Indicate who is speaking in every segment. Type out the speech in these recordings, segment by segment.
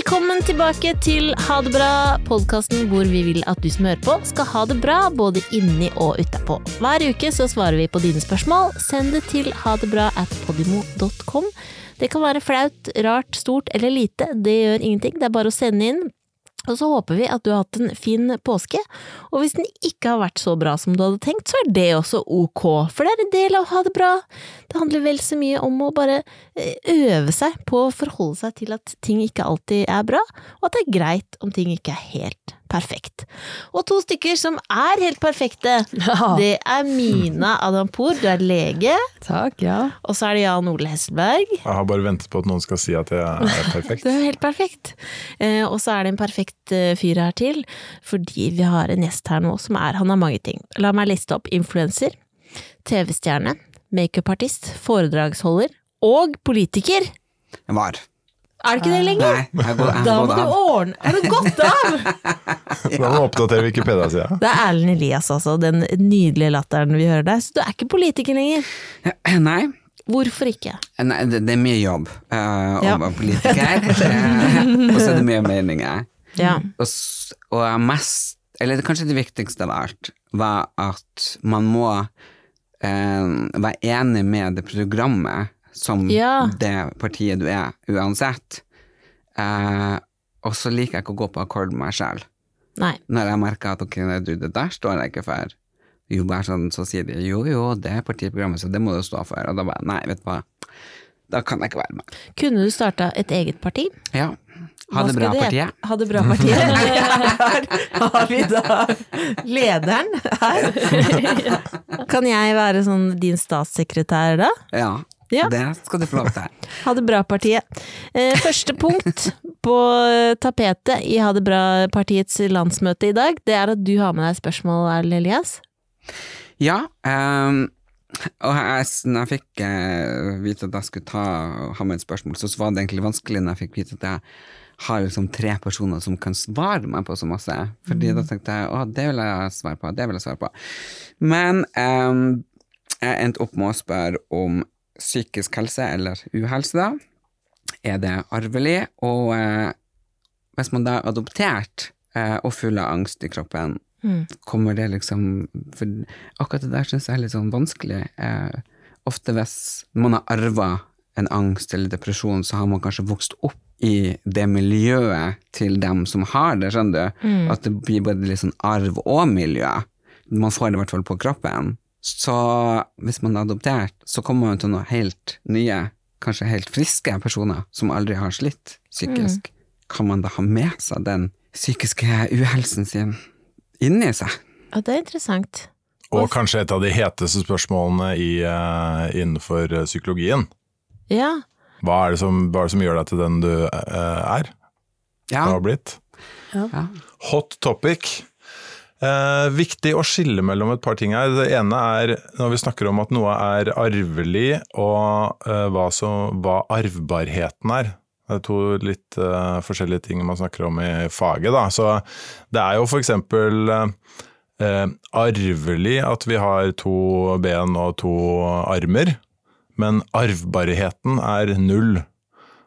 Speaker 1: Velkommen tilbake til Ha det bra, podkasten hvor vi vil at du som hører på, skal ha det bra både inni og utapå. Hver uke så svarer vi på dine spørsmål. Send det til hadebra at podimo.com. Det kan være flaut, rart, stort eller lite, det gjør ingenting. Det er bare å sende inn. Og så håper vi at du har hatt en fin påske, og hvis den ikke har vært så bra som du hadde tenkt, så er det også ok, for det er en del av å ha det bra. Det handler vel så mye om å bare eh, øve seg på å forholde seg til at ting ikke alltid er bra, og at det er greit om ting ikke er helt perfekt. Og to stykker som er helt perfekte, det er Mina Adampour, du er lege,
Speaker 2: Takk, ja.
Speaker 1: og så er det Jan Ole Hesselberg.
Speaker 3: Jeg har bare ventet på at noen skal si at jeg er perfekt.
Speaker 1: Du er helt perfekt. Eh, og så er det en perfekt eh, fyr her til, fordi vi har en gjest her nå som er Han har mange ting. La meg liste opp influenser, TV-stjerne, makeupartist, foredragsholder og politiker.
Speaker 4: Var.
Speaker 1: Er det ikke det lenger?
Speaker 4: Nei, jeg går, jeg
Speaker 1: Da må du ordne Har du gått av?
Speaker 3: Da må du oppdatere Wikipedia-sida.
Speaker 1: Det er Erlend Elias, altså. Den nydelige latteren vi hører der. Så du er ikke politiker lenger.
Speaker 4: Nei,
Speaker 1: Hvorfor ikke?
Speaker 4: nei det, det er mye jobb eh, å være politiker. Eh, og så er det mye meninger.
Speaker 1: Ja.
Speaker 4: Og, og mest, eller kanskje det viktigste av alt, var at man må uh, være enig med det programmet som
Speaker 1: Ja.
Speaker 4: det partiet du er, uansett. Eh, og så liker jeg ikke å gå på akkord med meg sjøl. Når jeg merker at ok, du, det der står jeg ikke for. Jo, bare sånn, så sier de jo, jo, det er partiprogrammet, så det må du stå for. Og da bare, nei, vet du hva, da kan jeg ikke være med.
Speaker 1: Kunne du starta et eget parti?
Speaker 4: Ja. Ha det bra,
Speaker 1: hete?
Speaker 4: partiet.
Speaker 1: Ha det bra, partiet. Her har vi da lederen her. Kan jeg være sånn din statssekretær da?
Speaker 4: Ja,
Speaker 1: Ja.
Speaker 4: det skal du få lov til.
Speaker 1: Ha det bra, partiet. Eh, første punkt på tapetet i Ha det bra-partiets landsmøte i dag, det er at du har med deg spørsmål, Erlend Elias.
Speaker 4: Ja, Um og jeg, når jeg fikk eh, vite at jeg skulle ta, ha med et spørsmål, så var det egentlig vanskelig når jeg fikk vite at jeg har liksom tre personer som kan svare meg på så masse. Fordi da tenkte jeg å, det vil jeg svare på, det vil jeg svare på. Men ehm, jeg endte opp med å spørre om psykisk helse eller uhelse, da. Er det arvelig? Og eh, hvis man da er adoptert eh, og full av angst i kroppen, kommer det liksom For akkurat det der syns jeg er litt sånn vanskelig. Eh, ofte hvis man har arva en angst eller depresjon, så har man kanskje vokst opp i det miljøet til dem som har det, skjønner du? At det blir både litt sånn arv og miljø. Man får det i hvert fall på kroppen. Så hvis man er adoptert, så kommer man til noen helt nye, kanskje helt friske personer som aldri har slitt psykisk. Kan man da ha med seg den psykiske uhelsen sin inni seg?
Speaker 1: Ja, det er interessant.
Speaker 3: Og kanskje et av de heteste spørsmålene i, uh, innenfor eh, psykologien.
Speaker 1: Ja.
Speaker 3: Hva er, det som, hva er det som gjør deg til den du uh, er?
Speaker 4: Ja.
Speaker 3: Har blitt?
Speaker 4: ja.
Speaker 3: Hot topic. Eh, viktig å skille mellom et par ting her. Det ene er når vi snakker om at noe er arvelig, og eh, hva, som, hva arvbarheten er. Det er to litt eh, forskjellige ting man snakker om i faget. Da. Så det er jo for eksempel eh, arvelig at vi har to ben og to armer, men arvbarheten er null.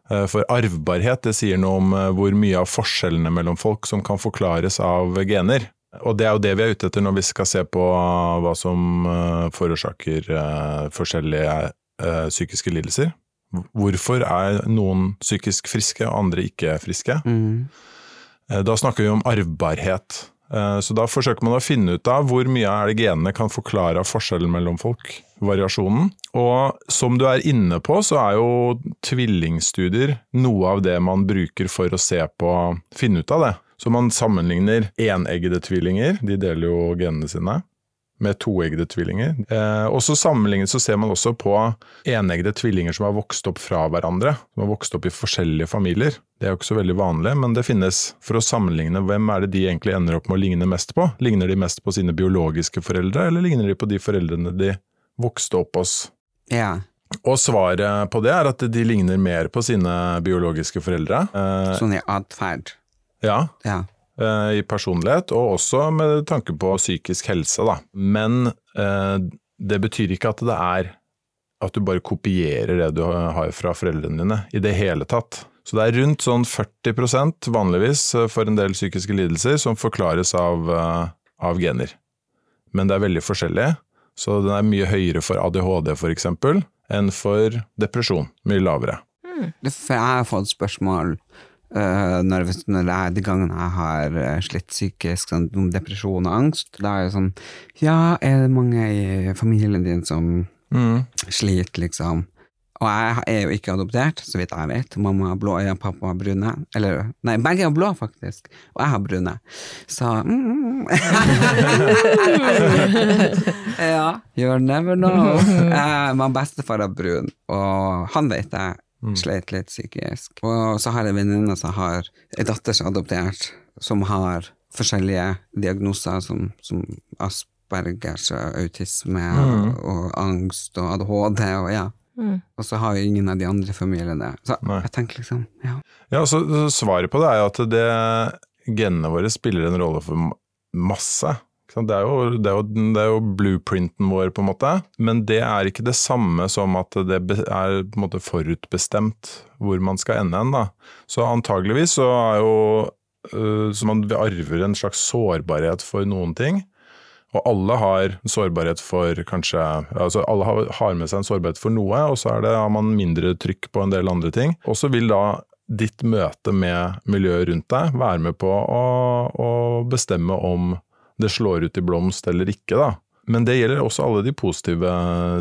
Speaker 3: Eh, For arvbarhet det sier noe om eh, hvor mye av forskjellene mellom folk som kan forklares av gener. Og det er jo det vi er ute etter når vi skal se på hva som eh, forårsaker eh, forskjellige eh, psykiske lidelser. Hvorfor er noen psykisk friske og andre ikke friske?
Speaker 4: Mm.
Speaker 3: Da snakker vi om arvbarhet. Så da forsøker man å finne ut av hvor mye er det genene kan forklare av forskjellen mellom folk, variasjonen. Og som du er inne på, så er jo tvillingstudier noe av det man bruker for å se på, finne ut av det. Så man sammenligner eneggede tvillinger, de deler jo genene sine, med toeggede tvillinger. Eh, og så sammenlignet så ser man også på eneggede tvillinger som har vokst opp fra hverandre, som har vokst opp i forskjellige familier. Det er jo ikke så veldig vanlig, men det finnes for å sammenligne hvem er det de egentlig ender opp med å ligne mest på. Ligner de mest på sine biologiske foreldre, eller ligner de på de foreldrene de vokste opp hos?
Speaker 4: Ja.
Speaker 3: Og svaret på det er at de ligner mer på sine biologiske foreldre. Eh,
Speaker 4: Sånn i atferd.
Speaker 3: Ja,
Speaker 4: Ja.
Speaker 3: eh, i personlighet, og også med tanke på psykisk helse, da. Men eh, det betyr ikke at det er at du bare kopierer det du har fra foreldrene dine, i det hele tatt. Så det er rundt sånn 40 vanligvis eh, for en del psykiske lidelser som forklares av, av gener. Men det er veldig forskjellig, så den er mye høyere for ADHD eksempel, enn for depresjon. Mye lavere.
Speaker 4: For jeg har fått spørsmål uh, når, når jeg, de gangene jeg har uh, slitt psykisk, sånn, depresjon og angst. Da er det sånn Ja, er det mange i familien din som
Speaker 3: Mm.
Speaker 4: sliter, liksom? Og jeg er jo ikke adoptert, så vidt jeg vet. Mamma har blå øyne, pappa har brune. Eller, nei, begge har blå, faktisk. Og jeg har brune. Så mm. Ja, you'll never know. Uh, Men bestefar har brun, og han vet jeg sleit litt psykisk. Og så har jeg en venninne som har en datter som er adoptert, som har forskjellige diagnoser som, som Aspergers og autisme og angst og ADHD og ja.
Speaker 1: Mm.
Speaker 4: Og så har jo ingen av de andre familiene det. Så
Speaker 3: Nei.
Speaker 4: jeg tenker liksom, ja.
Speaker 3: Ja, så, så Svaret på det er jo at det, genene våre spiller en rolle for masse. Det er, jo, det, er jo, det er jo blueprinten vår, på en måte. Men det er ikke det samme som at det er måte forutbestemt hvor man skal ende hen. Så antageligvis så er jo øh, Så man arver en slags sårbarhet for noen ting. Og alle har sårbarhet for kanskje altså Alle har, med seg en sårbarhet for noe, og så det, har man mindre trykk på en del andre ting. Og så vil da ditt møte med miljøet rundt deg være med på å, å bestemme om det slår ut i blomst eller ikke, da. Men det gjelder også alle de positive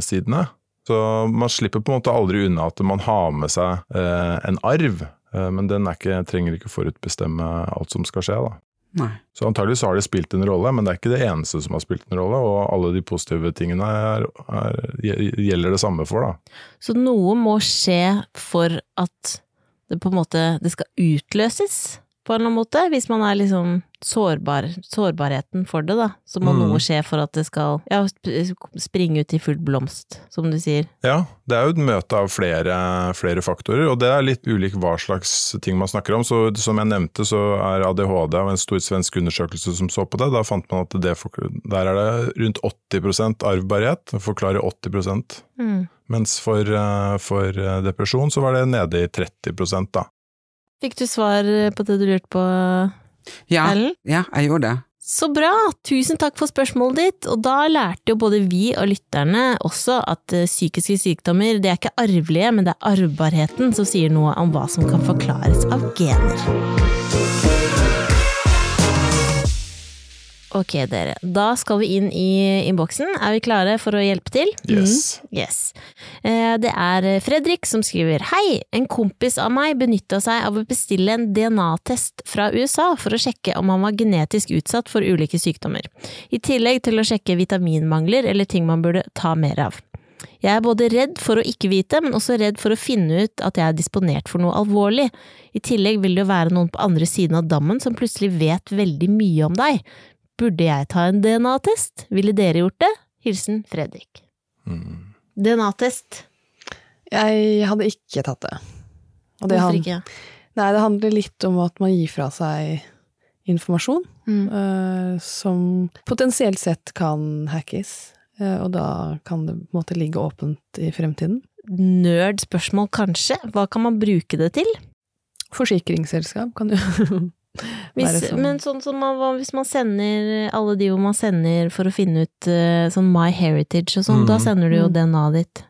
Speaker 3: sidene. Så man slipper på en måte aldri unna at man har med seg eh, en arv, eh, men den er ikke, trenger ikke forutbestemme alt som skal skje, da.
Speaker 4: Nei.
Speaker 3: Så antagelig så har det spilt en rolle, men det er ikke det eneste som har spilt en rolle, og alle de positive tingene er, er, gjelder det samme for, da.
Speaker 1: Så noe må skje for at det på en måte det skal utløses på en eller annen måte, hvis man er liksom sårbar, sårbarheten for det, da. Så må
Speaker 3: Mm.
Speaker 1: noe skje for at det skal ja, springe ut i full blomst, som du sier.
Speaker 3: Ja, det er jo et møte av flere, flere faktorer, og det er litt ulik hva slags ting man snakker om. Så som jeg nevnte, så er ADHD av en stor svensk undersøkelse som så på det. Da fant man at det, der er det rundt 80 arvbarhet, det forklarer 80
Speaker 1: Mm.
Speaker 3: Mens for, eh, for eh, depresjon så var det nede i 30% da.
Speaker 1: Fikk du svar på det du lurte på,
Speaker 4: Ja,
Speaker 1: Ellen?
Speaker 4: ja, jeg gjorde det.
Speaker 1: Så bra! Tusen takk for spørsmålet ditt. Og da lærte jo både vi og lytterne også at eh, psykiske sykdommer det er ikke arvelige, men det er arvbarheten som sier noe om hva som kan forklares av gener. Ok, dere. Da skal vi inn i innboksen. Er vi klare for å hjelpe til?
Speaker 3: Yes.
Speaker 1: Yes. Eh, Det er Fredrik som skriver Hei! En kompis av meg benytta seg av å bestille en DNA-test fra USA for å sjekke om han var genetisk utsatt for ulike sykdommer, i tillegg til å sjekke vitaminmangler eller ting man burde ta mer av. Jeg er både redd for å ikke vite, men også redd for å finne ut at jeg er disponert for noe alvorlig. I tillegg vil det jo være noen på andre siden av dammen som plutselig vet veldig mye om deg. Burde jeg ta en DNA-test? Ville dere gjort det? Hilsen Fredrik.
Speaker 3: Mm.
Speaker 1: DNA-test.
Speaker 2: Jeg hadde ikke tatt det. Og det
Speaker 1: Hvorfor
Speaker 2: han-
Speaker 1: ikke?
Speaker 2: Nei, det handler litt om at man gir fra seg informasjon
Speaker 1: Mm.
Speaker 2: uh, som potensielt sett kan hackes, Uh, og da kan det på en måte ligge åpent i fremtiden.
Speaker 1: Nerd-spørsmål, kanskje? Hva kan man bruke det til?
Speaker 2: Forsikringsselskap kan jo
Speaker 1: Hvis,
Speaker 2: sånn.
Speaker 1: men sånn som man, hvis man sender alle de hvor man sender for å finne ut eh, sånn My Heritage og sånn,
Speaker 3: Mm.
Speaker 1: da sender du jo
Speaker 2: Mm.
Speaker 1: DNA-et ditt.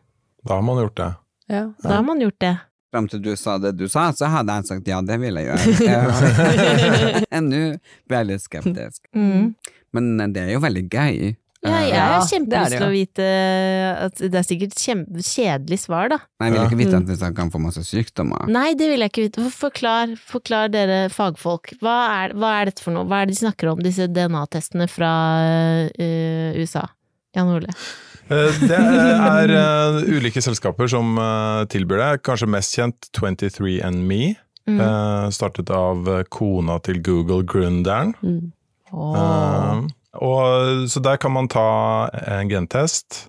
Speaker 3: Da har man gjort det.
Speaker 2: Ja,
Speaker 1: Da har man gjort det.
Speaker 4: Fram til du sa det du sa, så hadde jeg sagt ja, det vil jeg gjøre. Nå ble jeg litt skeptisk.
Speaker 1: Mm.
Speaker 4: Men eh, det er jo veldig gøy.
Speaker 1: Ja, jeg har
Speaker 2: er
Speaker 1: kjempelyst til å vite at Det er sikkert kjedelig svar, da.
Speaker 4: Nei, Jeg vil
Speaker 3: Ja.
Speaker 4: ikke vite
Speaker 2: Mm.
Speaker 4: at hvis han kan få masse sykdommer.
Speaker 1: Nei, det vil jeg ikke vite. Forklar, forklar dere fagfolk. Hva er, hva er dette for noe? Hva er det de snakker om, disse DNA-testene fra uh, USA? Jan Ole.
Speaker 3: Eh, Det er uh, ulike selskaper som uh, tilbyr det. Kanskje mest kjent 23andMe.
Speaker 1: Mm.
Speaker 3: Uh, startet av eh, kona til Google Grundern.
Speaker 2: Mm.
Speaker 1: Åh.
Speaker 3: Eh, og, så der kan man ta en gentest,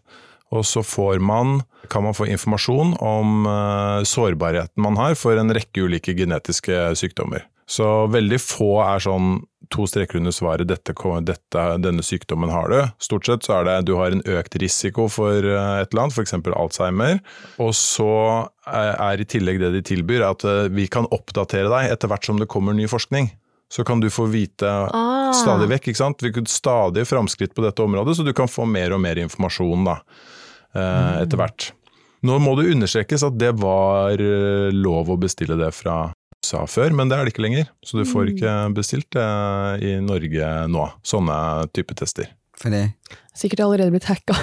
Speaker 3: og så man, kan man få informasjon om eh, sårbarheten man har for en rekke ulike genetiske sykdommer. Så veldig få er sånn to streker under svaret dette, dette, 'denne sykdommen har du'. Stort sett så er det du har en økt risiko for eh, et eller annet, f.eks. Alzheimer. Og så er i tillegg det de tilbyr, at eh, vi kan oppdatere deg etter hvert som det kommer ny forskning. Så kan du få vite
Speaker 1: Ah.
Speaker 3: Stadig vekk. ikke sant? Vi kunne stadig framskritt på dette området, så du kan få mer og mer informasjon da, eh, etter hvert. Nå må det understrekes at det var eh, lov å bestille det fra USA før, men det er det ikke lenger. Så du får ikke bestilt det i Norge nå, sånne type tester.
Speaker 4: Fordi
Speaker 2: Sikkert allerede blitt hacka.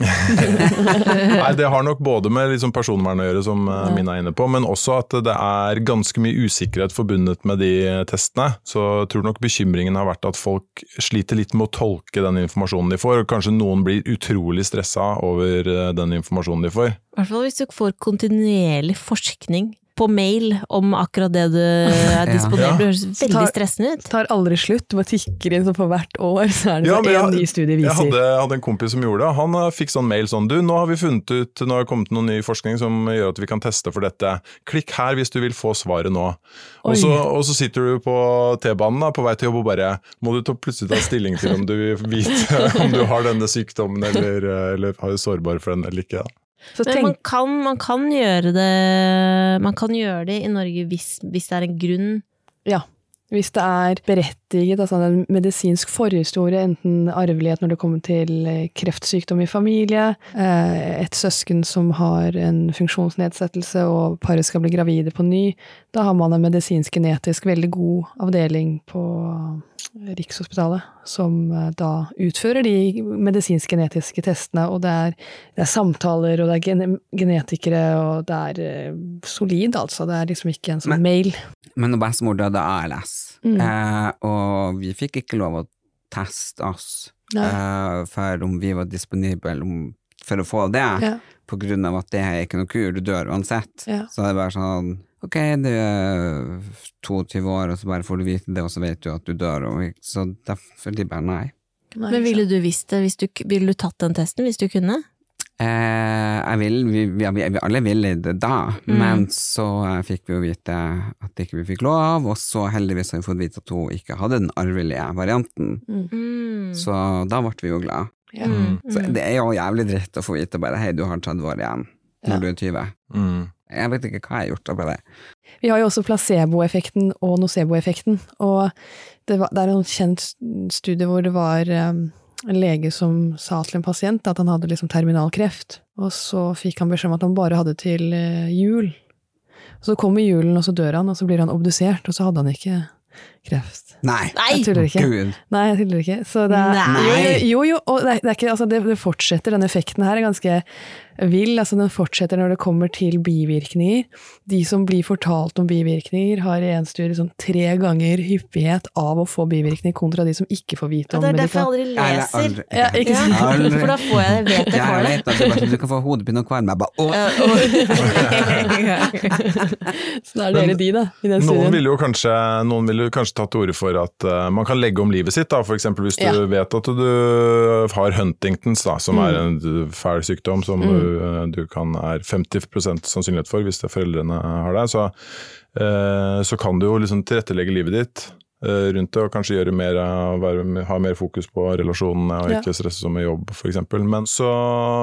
Speaker 3: Nei, Det har nok både med liksom personvern å gjøre, som ja. Mina er inne på, men også at det er ganske mye usikkerhet forbundet med de testene. Så jeg tror nok bekymringen har vært at folk sliter litt med å tolke den informasjonen de får, og kanskje noen blir utrolig stressa over eh, den informasjonen de får.
Speaker 1: I hvert fall hvis du får kontinuerlig forskning på mail om akkurat det du er disponert.
Speaker 3: Ja.
Speaker 1: Det høres veldig stressende ut.
Speaker 2: tar aldri slutt, du bare tikker inn så for hvert år, så er det
Speaker 3: Ja, én
Speaker 2: ny studie
Speaker 3: Jeg hadde, hadde en kompis som gjorde det. Han eh, fikk sånn mail sånn Du, nå har vi funnet ut, nå har det kommet noen ny forskning som gjør at vi kan teste for dette. Klikk her hvis du vil få svaret nå. Og så, og så sitter du på T-banen på vei til jobb og bare Må du plutselig ta stilling til om du vil vite om du har denne sykdommen eller, eh, eller er sårbar for den eller ikke. Da.
Speaker 2: Så
Speaker 1: Men
Speaker 2: tenk,
Speaker 1: man kan, man kan gjøre det Man kan gjøre det i Norge hvis, hvis det er en grunn.
Speaker 2: ja, hvis det er berettiget, altså en medisinsk forhistorie, enten arvelighet når det kommer til eh, kreftsykdom i familie, eh, et søsken som har en funksjonsnedsettelse og paret skal bli gravide på ny, da har man en medisinsk-genetisk veldig god avdeling på Rikshospitalet som eh, da utfører de medisinsk-genetiske testene, og det er, det er samtaler, og det er gene genetikere, og det er eh, solid, altså. Det er liksom ikke en sånn
Speaker 4: Men-
Speaker 2: mail.
Speaker 4: Men bestemor døde av ALS,
Speaker 2: Mm.
Speaker 4: eh, og vi fikk ikke lov å teste oss eh, for om vi var disponible om, for å få det,
Speaker 2: Ja.
Speaker 4: på grunn av at det er ikke noe kur, du dør uansett.
Speaker 2: Ja.
Speaker 4: Så det var sånn, ok, du er 22 år, og så bare får du vite det, og så vet du at du dør, og så derfor de bare nei.
Speaker 1: Men ville du visst det? Hvis du, ville du tatt den testen hvis du kunne?
Speaker 4: Eh, jeg vil, vi, vi, vi, alle ville det da,
Speaker 1: Mm.
Speaker 4: men så eh, fikk vi jo vite at ikke vi fikk lov, og så heldigvis har vi fått vite at hun ikke hadde den arvelige varianten,
Speaker 1: Mm.
Speaker 4: så da ble vi jo glad.
Speaker 2: Ja.
Speaker 1: Mm.
Speaker 4: Så det er jo jævlig dritt å få vite bare hei, du har 30 år igjen når
Speaker 2: Ja.
Speaker 4: du er 20.
Speaker 3: Mm.
Speaker 4: Jeg vet ikke hva jeg har gjort av det.
Speaker 2: Vi har jo også placeboeffekten og noceboeffekten, og det, var, det er en kjent studie hvor det var um, en lege som sa til en pasient at han hadde liksom terminal kreft, og så fikk han beskjed om at han bare hadde til eh, jul. Så kommer julen, og så dør han, og så blir han obdusert, og så hadde han ikke kreft.
Speaker 4: Nei!
Speaker 2: Jeg tuller ikke.
Speaker 4: Gud.
Speaker 2: Nei, jeg tuller ikke. Så det er,
Speaker 1: Nei.
Speaker 2: Jo, jo, jo, og det, er- det er ikke, altså det, det fortsetter, Den effekten her er ganske vill. Altså den fortsetter når det kommer til bivirkninger. De som blir fortalt om bivirkninger, har i en studie sånn tre ganger hyppighet av å få bivirkninger kontra de som ikke får vite
Speaker 1: om
Speaker 2: om
Speaker 1: det er derfor jeg aldri leser.
Speaker 4: aldri.
Speaker 2: Ja, ikke sant?
Speaker 1: Ja,
Speaker 4: Aldri.
Speaker 1: for da får jeg det, vet jeg
Speaker 4: Jeg
Speaker 1: får det.
Speaker 4: vet at sånn, du kan få hodepine og kvalme. Jeg bare, åh!
Speaker 2: Så da er dere de, da, i den
Speaker 3: Noen
Speaker 2: studien.
Speaker 3: jo kanskje, noen vil jo kanskje tatt til orde for at uh, man kan legge om livet sitt. F.eks. hvis du
Speaker 2: Ja.
Speaker 3: vet at du har Huntingtons, da, som er en fæl sykdom som
Speaker 2: Mm.
Speaker 3: du, eh, du kan er 50 sannsynlighet for hvis det er foreldrene har det. Så, uh, så kan du jo liksom tilrettelegge livet ditt eh, rundt det, og kanskje gjøre mer, være, ha mer fokus på relasjonene og ikke stresse så mye jobb f.eks. Men så,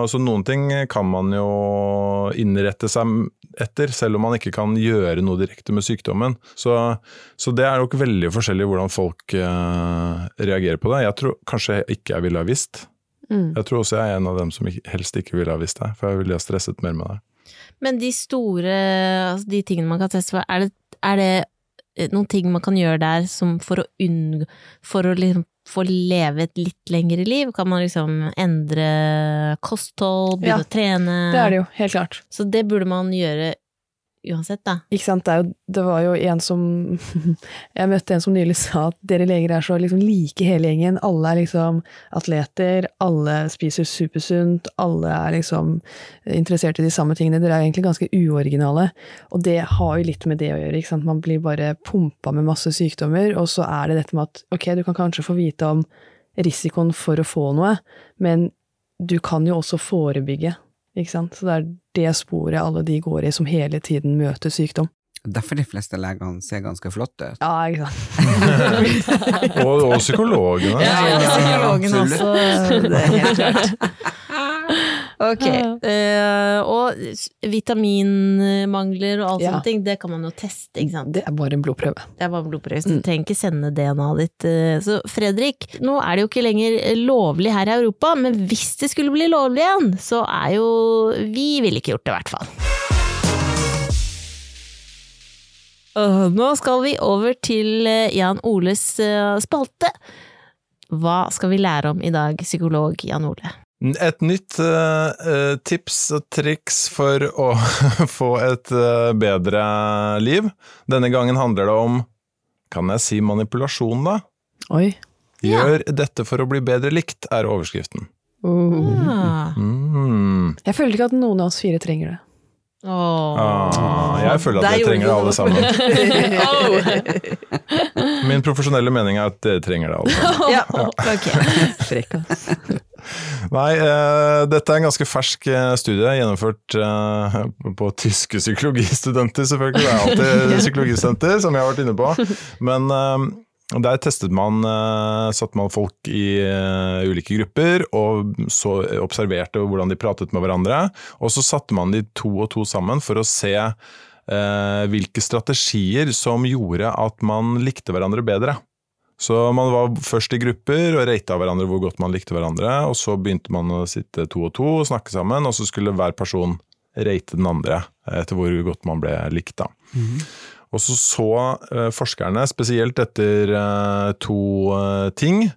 Speaker 3: så noen ting kan man jo innrette seg etter, selv om man ikke kan gjøre noe direkte med sykdommen. Så, så det er nok veldig forskjellig hvordan folk uh, reagerer på det. Jeg tror kanskje ikke jeg ville ha visst.
Speaker 2: Mm.
Speaker 3: Jeg tror også jeg er en av dem som helst ikke ville ha visst det, for jeg ville ha stresset mer med det.
Speaker 1: Men de store, altså de tingene man kan teste for, er det, er det eh, noen ting man kan gjøre der som for å unngå For å liksom få leve et litt lengre liv? Kan man liksom endre kosthold, begynne
Speaker 2: Ja,
Speaker 1: å trene?
Speaker 2: Det er det jo, helt klart.
Speaker 1: Så det burde man gjøre uansett, da.
Speaker 2: Ikke sant? Det, jo, det var jo en som Jeg møtte en som nylig sa at dere leger er så liksom like hele gjengen. Alle er liksom atleter, alle spiser supersunt, alle er liksom interessert i de samme tingene. Dere er egentlig ganske uoriginale. Og det har jo litt med det å gjøre. ikke sant? Man blir bare pumpa med masse sykdommer, og så er det dette med at ok, du kan kanskje få vite om risikoen for å få noe, men du kan jo også forebygge. Ikke sant? Så det er det sporet alle de går i som hele tiden møter sykdom.
Speaker 4: Derfor de fleste legene ser ganske flotte ut.
Speaker 2: Ja, ikke sant.
Speaker 3: Og, og psykologene.
Speaker 1: Ja, ja,
Speaker 4: ja,
Speaker 1: psykologen også. Det er helt klart. Ok. Uh, og vitaminmangler og alt
Speaker 2: Ja.
Speaker 1: sånne ting, det kan man jo teste, ikke sant.
Speaker 2: Det er bare en blodprøve.
Speaker 1: Det er bare en blodprøve, så du trenger ikke sende DNA-et ditt. eh. Så Fredrik, nå er det jo ikke lenger lovlig her i Europa, men hvis det skulle bli lovlig igjen, så er jo Vi ville ikke gjort det, i hvert fall. Nå skal vi over til eh, Jan Oles eh, spalte. Hva skal vi lære om i dag, psykolog Jan Ole?
Speaker 3: Et nytt eh, tips og triks for å få et uh, bedre liv. Denne gangen handler det om, kan jeg si manipulasjon da?
Speaker 2: Oi.
Speaker 1: Ja.
Speaker 3: Gjør dette for å bli bedre likt, er overskriften.
Speaker 1: Uh.
Speaker 3: Mm.
Speaker 2: Jeg føler ikke at noen av oss fire trenger det.
Speaker 1: Åh.
Speaker 3: Ah, jeg føler at
Speaker 1: jeg
Speaker 3: trenger det
Speaker 1: alle
Speaker 3: alle
Speaker 1: oh.
Speaker 3: Min profesjonelle mening er at dere trenger det alle sammen.
Speaker 1: Ja, ok.
Speaker 2: Frekk.
Speaker 3: Nei, eh, dette er en ganske fersk eh, studie, gjennomført eh, på tyske psykologistudenter, selvfølgelig. Det er alltid psykologistudenter, som jeg har vært inne på. Men eh, der testet man, eh, satte man folk i eh, ulike grupper, og så observerte hvordan de pratet med hverandre. Og så satte man de to og to sammen for å se eh, hvilke strategier som gjorde at man likte hverandre bedre. Så man var først i grupper og rata hverandre hvor godt man likte hverandre, og så begynte man å sitte to og to og snakke sammen, og så skulle hver person rate den andre etter hvor godt man ble likt. da. Og så så eh, forskerne spesielt etter eh, to eh, ting,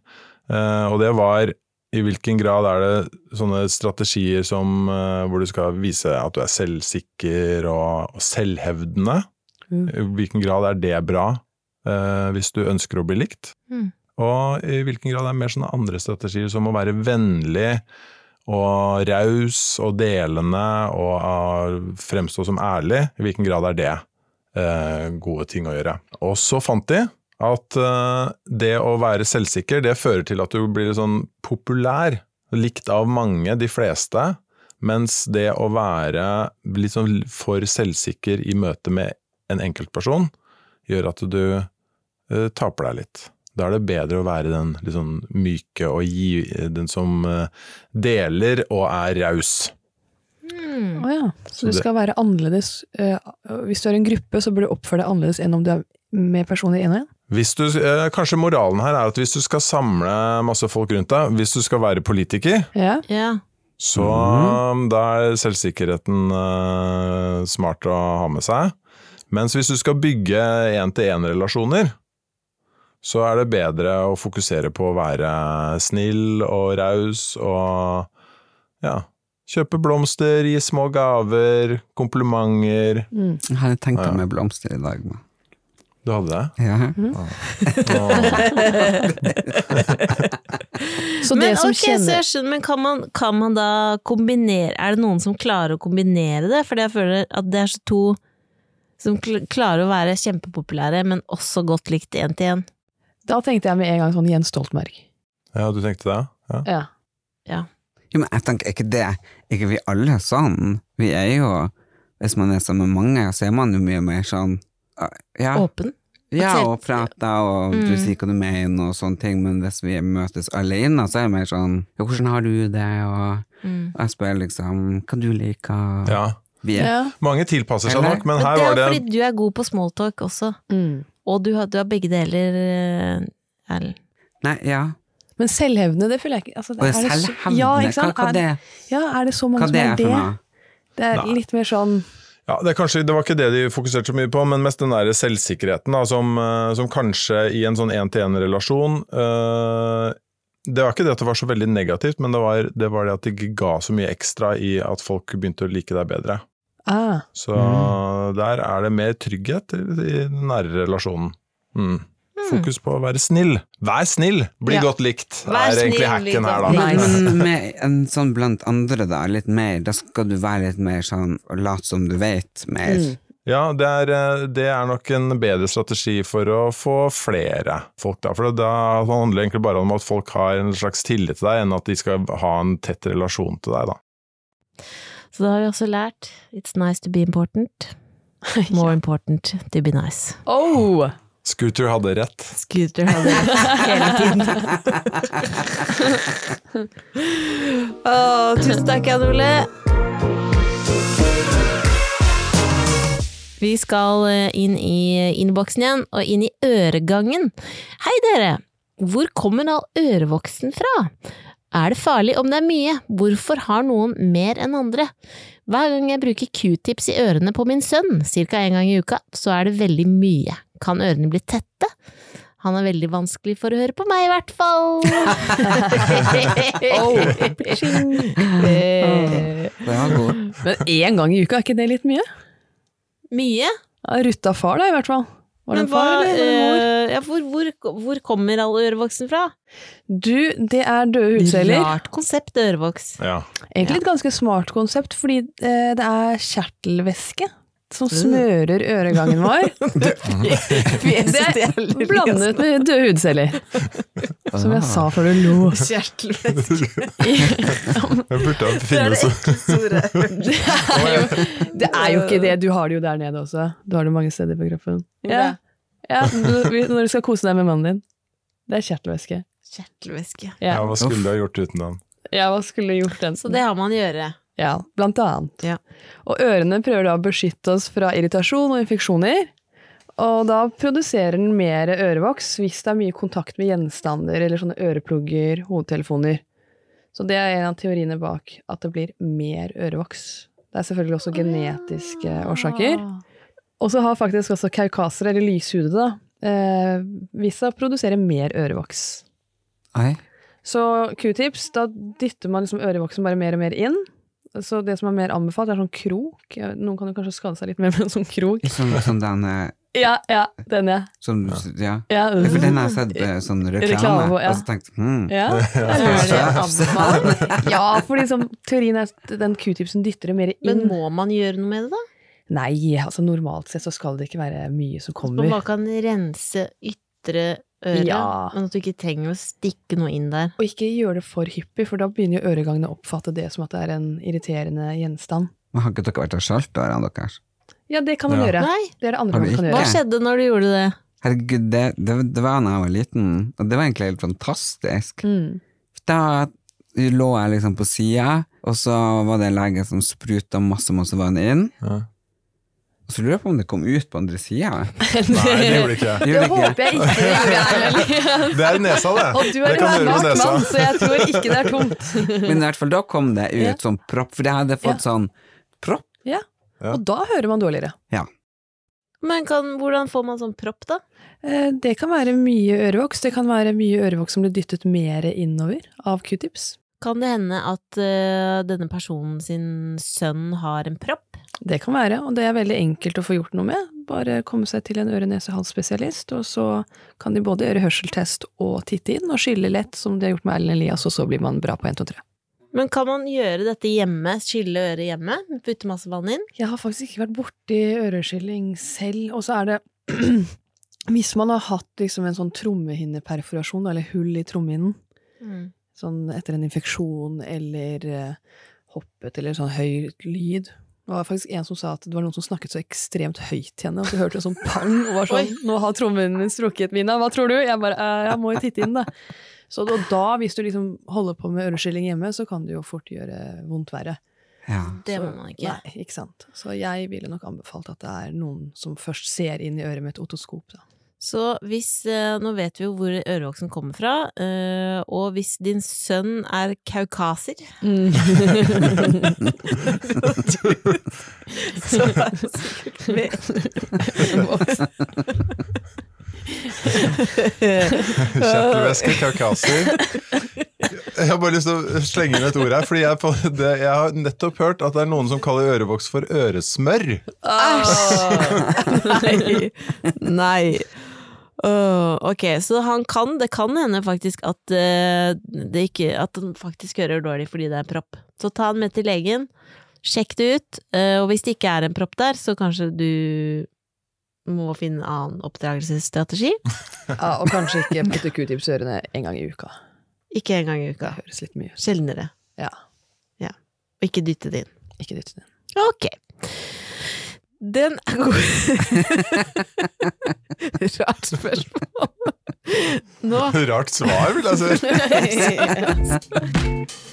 Speaker 3: og det var i hvilken grad er det sånne strategier som, hvor du skal vise at du er selvsikker og, og selvhevdende?
Speaker 2: Mm.
Speaker 3: I hvilken grad er det bra eh, hvis du ønsker å bli likt?
Speaker 1: Mm.
Speaker 3: Og i hvilken grad er det mer sånne andre strategier som å være vennlig og raus og delende og fremstå som ærlig? I hvilken grad er det gode ting å gjøre? Og så fant de at eh, det å være selvsikker, det fører til at du blir sånn populær, likt av mange, de fleste, mens det å være litt sånn for selvsikker i møte med en enkeltperson, gjør at du uh, taper deg litt. Da er det bedre å være den sånn myke og gi, den som uh, deler og er raus.
Speaker 1: Mm.
Speaker 2: Oh, ja. Så
Speaker 3: Så
Speaker 2: du skal være annerledes eh, Hvis du er en gruppe, så bør du oppføre deg annerledes enn om du er med personer én og én?
Speaker 3: Hvis du, eh, kanskje moralen her er at hvis du skal samle masse folk rundt deg, hvis du skal være politiker,
Speaker 2: Ja.
Speaker 1: Ja.
Speaker 3: så da er selvsikkerheten eh, smart å ha med seg. Mens hvis du skal bygge én-til-én-relasjoner, så er det bedre å fokusere på å være snill og raus og ja, kjøpe blomster, gi små gaver, komplimenter.
Speaker 2: Mm.
Speaker 4: Jeg hadde tenkt
Speaker 3: Ja.
Speaker 4: meg blomster i dag. Men.
Speaker 3: Du hadde det?
Speaker 4: Ja.
Speaker 2: Så det
Speaker 1: men
Speaker 2: som
Speaker 1: ok, så jeg skjønner, men kan man, kan man da kombinere Er det noen som klarer å kombinere det? Fordi jeg føler at det er så to som klarer å være kjempepopulære, men også godt likt én til én.
Speaker 2: Da tenkte jeg med en gang sånn Jens Stoltenberg.
Speaker 3: Ja, du tenkte det? Ja.
Speaker 2: Ja.
Speaker 4: Jo, men jeg tenker, er ikke det Er ikke vi alle sånn? Vi er jo Hvis man er sammen med mange, så er man jo mye mer sånn ah, Ja,
Speaker 1: Åpen.
Speaker 4: ja og prater, og du
Speaker 1: Mm.
Speaker 4: sier hva du mener, og sånne ting, men hvis vi møtes alene, så er det mer sånn Ja, hvordan har du det? Og
Speaker 1: Mm.
Speaker 4: jeg spør liksom hva du liker.
Speaker 3: ja.
Speaker 4: Vi er
Speaker 2: Ja.
Speaker 3: Mange tilpasser seg
Speaker 4: Eller?
Speaker 3: nok, men
Speaker 1: Men
Speaker 3: her
Speaker 1: det
Speaker 3: var
Speaker 1: er
Speaker 3: det
Speaker 1: fordi du er god på smalltalk også,
Speaker 2: Mm.
Speaker 1: og du har, du har begge deler, eh, Erlend.
Speaker 4: Nei, ja.
Speaker 2: Men selvhevdende, det føler jeg ikke altså,
Speaker 4: det er
Speaker 2: er det
Speaker 4: selvhevdende,
Speaker 2: Ja, ikke
Speaker 4: hva,
Speaker 2: sant?
Speaker 4: hva
Speaker 2: Er-
Speaker 4: det,
Speaker 2: Ja, er det så mange som er
Speaker 4: er
Speaker 2: det?
Speaker 4: for?
Speaker 2: Det er
Speaker 3: Nei.
Speaker 2: litt mer sånn
Speaker 3: Ja, det, er kanskje, det var ikke det de fokuserte så mye på, men mest den der selvsikkerheten, da, som, eh, som kanskje i en sånn én-til-én-relasjon øh, Det var ikke det at det var så veldig negativt, men det var det, var det at det ikke ga så mye ekstra i at folk begynte å like deg bedre.
Speaker 2: ah,
Speaker 3: Så der er det mer trygghet i, i den nære relasjonen. Mm. Fokus på å være snill. Vær snill! Bli
Speaker 2: Ja.
Speaker 3: godt likt, er
Speaker 1: snill, egentlig
Speaker 3: hacken her, da.
Speaker 4: Men med en sånn blant andre, da, litt mer, da skal du være litt mer sånn og late som du vet mer.
Speaker 2: mm.
Speaker 3: Ja, det er, eh, det er nok en bedre strategi for å få flere folk, da. For da handler det egentlig bare om at folk har en slags tillit til deg, enn at de skal ha en tett relasjon til deg, da.
Speaker 1: Så da har vi også lært It's nice to be important. More important to be nice.
Speaker 2: Oh!
Speaker 3: Scooter hadde rett.
Speaker 1: Scooter hadde rett hele tiden. oh, tusen takk, Jan Ole. Vi skal eh, inn i innboksen igjen, og inn i øregangen. Hei dere! Hvor kommer all ørevoksen fra? Er det farlig om det er mye? Hvorfor har noen mer enn andre? Hver gang jeg bruker q-tips i ørene på min sønn, ca. en gang i uka, så er det veldig mye. Kan ørene bli tette? Han er veldig vanskelig for å høre på meg, i hvert fall.
Speaker 2: Eh,
Speaker 4: god.
Speaker 2: Men én gang i uka, er ikke det litt mye?
Speaker 1: Mye?
Speaker 2: Ja, Rutta far, da, i hvert fall. Var det
Speaker 1: Men
Speaker 2: en
Speaker 1: hva,
Speaker 2: far, eller
Speaker 1: eh, ja, hvor, hvor, hvor kommer all ørevoksen fra?
Speaker 2: Du, det er døde hudceller.
Speaker 1: Rart konsept ørevoks.
Speaker 3: Ja.
Speaker 2: Egentlig et ganske smart konsept, fordi eh, det er kjertelvæske som smører øregangen vår. det er blandet med døde hudceller. Som jeg sa før du lo.
Speaker 1: Kjertelvæske.
Speaker 3: Jeg burde ha fingre så
Speaker 2: Det er, jo, det er jo ikke det. Du har det jo der nede også. Du har det mange steder på kroppen. Ja, ja Når du skal kose deg med mannen din. Det er kjertelvæske.
Speaker 1: Kjertelvæske.
Speaker 3: Ja,
Speaker 2: Ja.
Speaker 3: hva skulle du ha gjort uten den?
Speaker 2: ja, hva skulle du gjort den?
Speaker 1: Så det har man å gjøre.
Speaker 2: Ja, blant annet.
Speaker 1: Ja.
Speaker 2: Og ørene prøver da å beskytte oss fra irritasjon og infeksjoner. Og da produserer den mer ørevoks hvis det er mye kontakt med gjenstander eller sånne øreplugger, hodetelefoner. Så det er en av teoriene bak at det blir mer ørevoks. Det er selvfølgelig også genetiske årsaker. Og så har faktisk også kaukasere, eller lyshudede, da, eh, vist seg å produsere mer ørevoks.
Speaker 4: Oi.
Speaker 2: Så q-tips, da dytter man liksom ørevoksen bare mer og mer inn. Så det som er mer anbefalt, er sånn krok. Noen kan jo kanskje skade seg litt mer med en sånn krok.
Speaker 4: Som, som den eh,
Speaker 2: Ja, ja, den, ja.
Speaker 4: som, ja.
Speaker 2: ja.
Speaker 4: For den har jeg sett eh, sånn reklame,
Speaker 2: Reklame på, ja.
Speaker 4: og så tenkte hmm,
Speaker 2: Ja,
Speaker 1: det
Speaker 2: ja for liksom, teorien er at den q-tipsen dytter det mer inn.
Speaker 1: Men må man gjøre noe med det, da?
Speaker 2: Nei, altså normalt sett så skal det ikke være mye som
Speaker 1: kommer.
Speaker 2: kommer.
Speaker 1: man kan rense ytre øre,
Speaker 2: Ja.
Speaker 1: men at du ikke trenger å stikke noe inn der.
Speaker 2: Og ikke gjøre det for hyppig, for da begynner jo øregangene å oppfatte det som at det er en irriterende gjenstand.
Speaker 4: Men Har ikke dere vært og skjalt ørene deres?
Speaker 2: Ja, det kan man
Speaker 3: Ja.
Speaker 2: gjøre.
Speaker 1: Nei,
Speaker 2: Det er det andre man kan
Speaker 4: gjøre.
Speaker 1: hva skjedde når du gjorde det?
Speaker 4: Herregud, det, det, det var da jeg var liten, og det var egentlig helt fantastisk.
Speaker 2: Mm.
Speaker 4: Da lå jeg liksom på sida, og så var det en lege som spruta masse, masse vann inn.
Speaker 3: Ja.
Speaker 4: Og så lurer jeg på om det kom ut på andre sida.
Speaker 3: Nei, det gjorde det ikke.
Speaker 2: Det
Speaker 4: det ikke?
Speaker 2: håper jeg ikke det gjorde jeg.
Speaker 3: Det er nesa, det.
Speaker 2: Og du
Speaker 3: det
Speaker 2: er
Speaker 3: kan
Speaker 2: en
Speaker 3: du gjøre med
Speaker 2: smart
Speaker 3: nesa.
Speaker 2: mann, så jeg tror ikke det er tomt.
Speaker 4: Men i hvert fall da kom det ut
Speaker 2: Ja.
Speaker 4: som propp, for jeg hadde fått sånn propp.
Speaker 2: Ja.
Speaker 3: Ja.
Speaker 2: Og da hører man dårligere. Ja.
Speaker 1: Men kan, hvordan får man sånn propp, da?
Speaker 2: Eh, Det kan være mye ørevoks. Det kan være mye ørevoks som blir dyttet mer innover av q-tips.
Speaker 1: Kan det hende at uh, denne personen sin sønn har en propp?
Speaker 2: Det kan være, og det er veldig enkelt å få gjort noe med. Bare komme seg til en øre-nese-hals-spesialist, og så kan de både gjøre hørselstest og titte inn, og skille lett, som de har gjort med Erlend Elias, og så blir man bra på 1, 2, 3.
Speaker 1: Men kan man gjøre dette hjemme? Skille øret hjemme? Putte masse vann inn?
Speaker 2: Jeg har faktisk ikke vært borti øreskilling selv, og så er det Hvis man har hatt liksom en sånn trommehinneperforasjon, eller hull i trommehinnen, sånn etter en infeksjon eller eh, hoppet eller sånn høy lyd. Det var faktisk en som sa at det var noen som snakket så ekstremt høyt til henne, og så hørte jeg sånn pang, og var sånn 'Nå har trommehinnen min strukket, Mina, hva tror du?' Jeg bare «Eh, 'Jeg må jo titte inn', da. Så da, da, hvis du liksom holder på med øreskilling hjemme, så kan det jo fort gjøre vondt verre.
Speaker 4: Ja.
Speaker 1: Det må man ikke.
Speaker 2: Nei, ikke sant. Så jeg ville nok anbefalt at det er noen som først ser inn i øret med et otoskop, da.
Speaker 1: Så hvis eh, Nå vet vi jo hvor ørevoksen kommer fra, eh, og hvis din sønn er kaukaser Så er det sikkert
Speaker 3: Kjertelvæske, kaukaser. Jeg har bare lyst til å slenge inn et ord her, fordi jeg, på det, jeg har nettopp hørt at det er noen som kaller ørevoks for øresmør.
Speaker 1: Nei. Nei. Åh, ok, så han kan, det kan hende faktisk at, uh, det ikke, at han faktisk hører dårlig fordi det er en propp. Så ta han med til legen, sjekk det ut, uh, og hvis det ikke er en propp der, så kanskje du må finne en annen oppdragelsesstrategi.
Speaker 2: Ja, og kanskje ikke putte q-tips i ørene en gang i uka.
Speaker 1: Ikke en gang i uka.
Speaker 2: Det høres litt mye ut.
Speaker 1: Sjeldnere.
Speaker 2: Ja,
Speaker 1: Og ikke dytte det inn.
Speaker 2: ikke dytte det inn.
Speaker 1: Ok. Den er god. Rart spørsmål. Nå
Speaker 3: Rart svar, vil jeg si.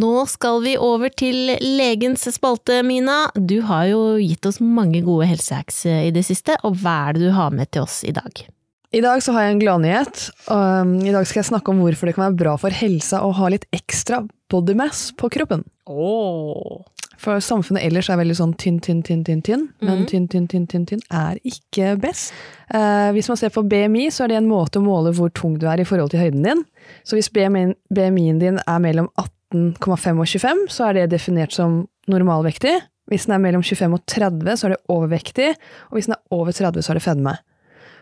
Speaker 1: Nå skal vi over til legens spalte, Mina. Du har jo gitt oss mange gode helsehacks eh, i det siste, og hva er det du har med til oss i dag?
Speaker 2: I dag så har jeg en gladnyhet. Um, I dag skal jeg snakke om hvorfor det kan være bra for helsa å ha litt ekstra body mass på kroppen.
Speaker 1: Oh.
Speaker 2: For samfunnet ellers er veldig sånn tynn, tynn, tynn, tynn, tynn. Men
Speaker 1: Mhm.
Speaker 2: tynn, tynn, tynn, tynn, tynn er ikke best. Uh, hvis man ser på BMI, så er det en måte å måle hvor tung du er i forhold til høyden din. Så hvis BMI BMI-en din er mellom 18,5 og 25, så er det definert som normalvektig. Hvis den er mellom 25 og 30, så er det overvektig. Og hvis den er over 30, så er det fedme.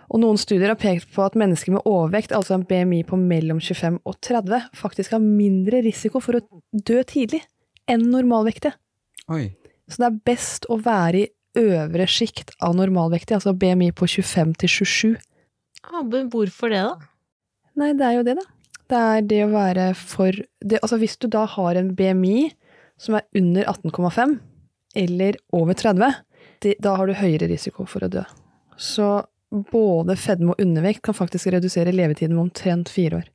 Speaker 2: Og noen studier har pekt på at mennesker med overvekt, altså en BMI på mellom 25 og 30, faktisk har mindre risiko for å dø tidlig enn normalvektige.
Speaker 4: Oi.
Speaker 2: Så det er best å være i øvre sjikt av normalvektig, altså BMI på 25 til 27.
Speaker 1: Ah, men hvorfor det, da?
Speaker 2: Nei, det er jo det, da. Det er det å være for det, Altså, hvis du da har en BMI som er under 18,5, eller over 30, det, da har du høyere risiko for å dø. Så både fedme og undervekt kan faktisk redusere levetiden med omtrent fire år.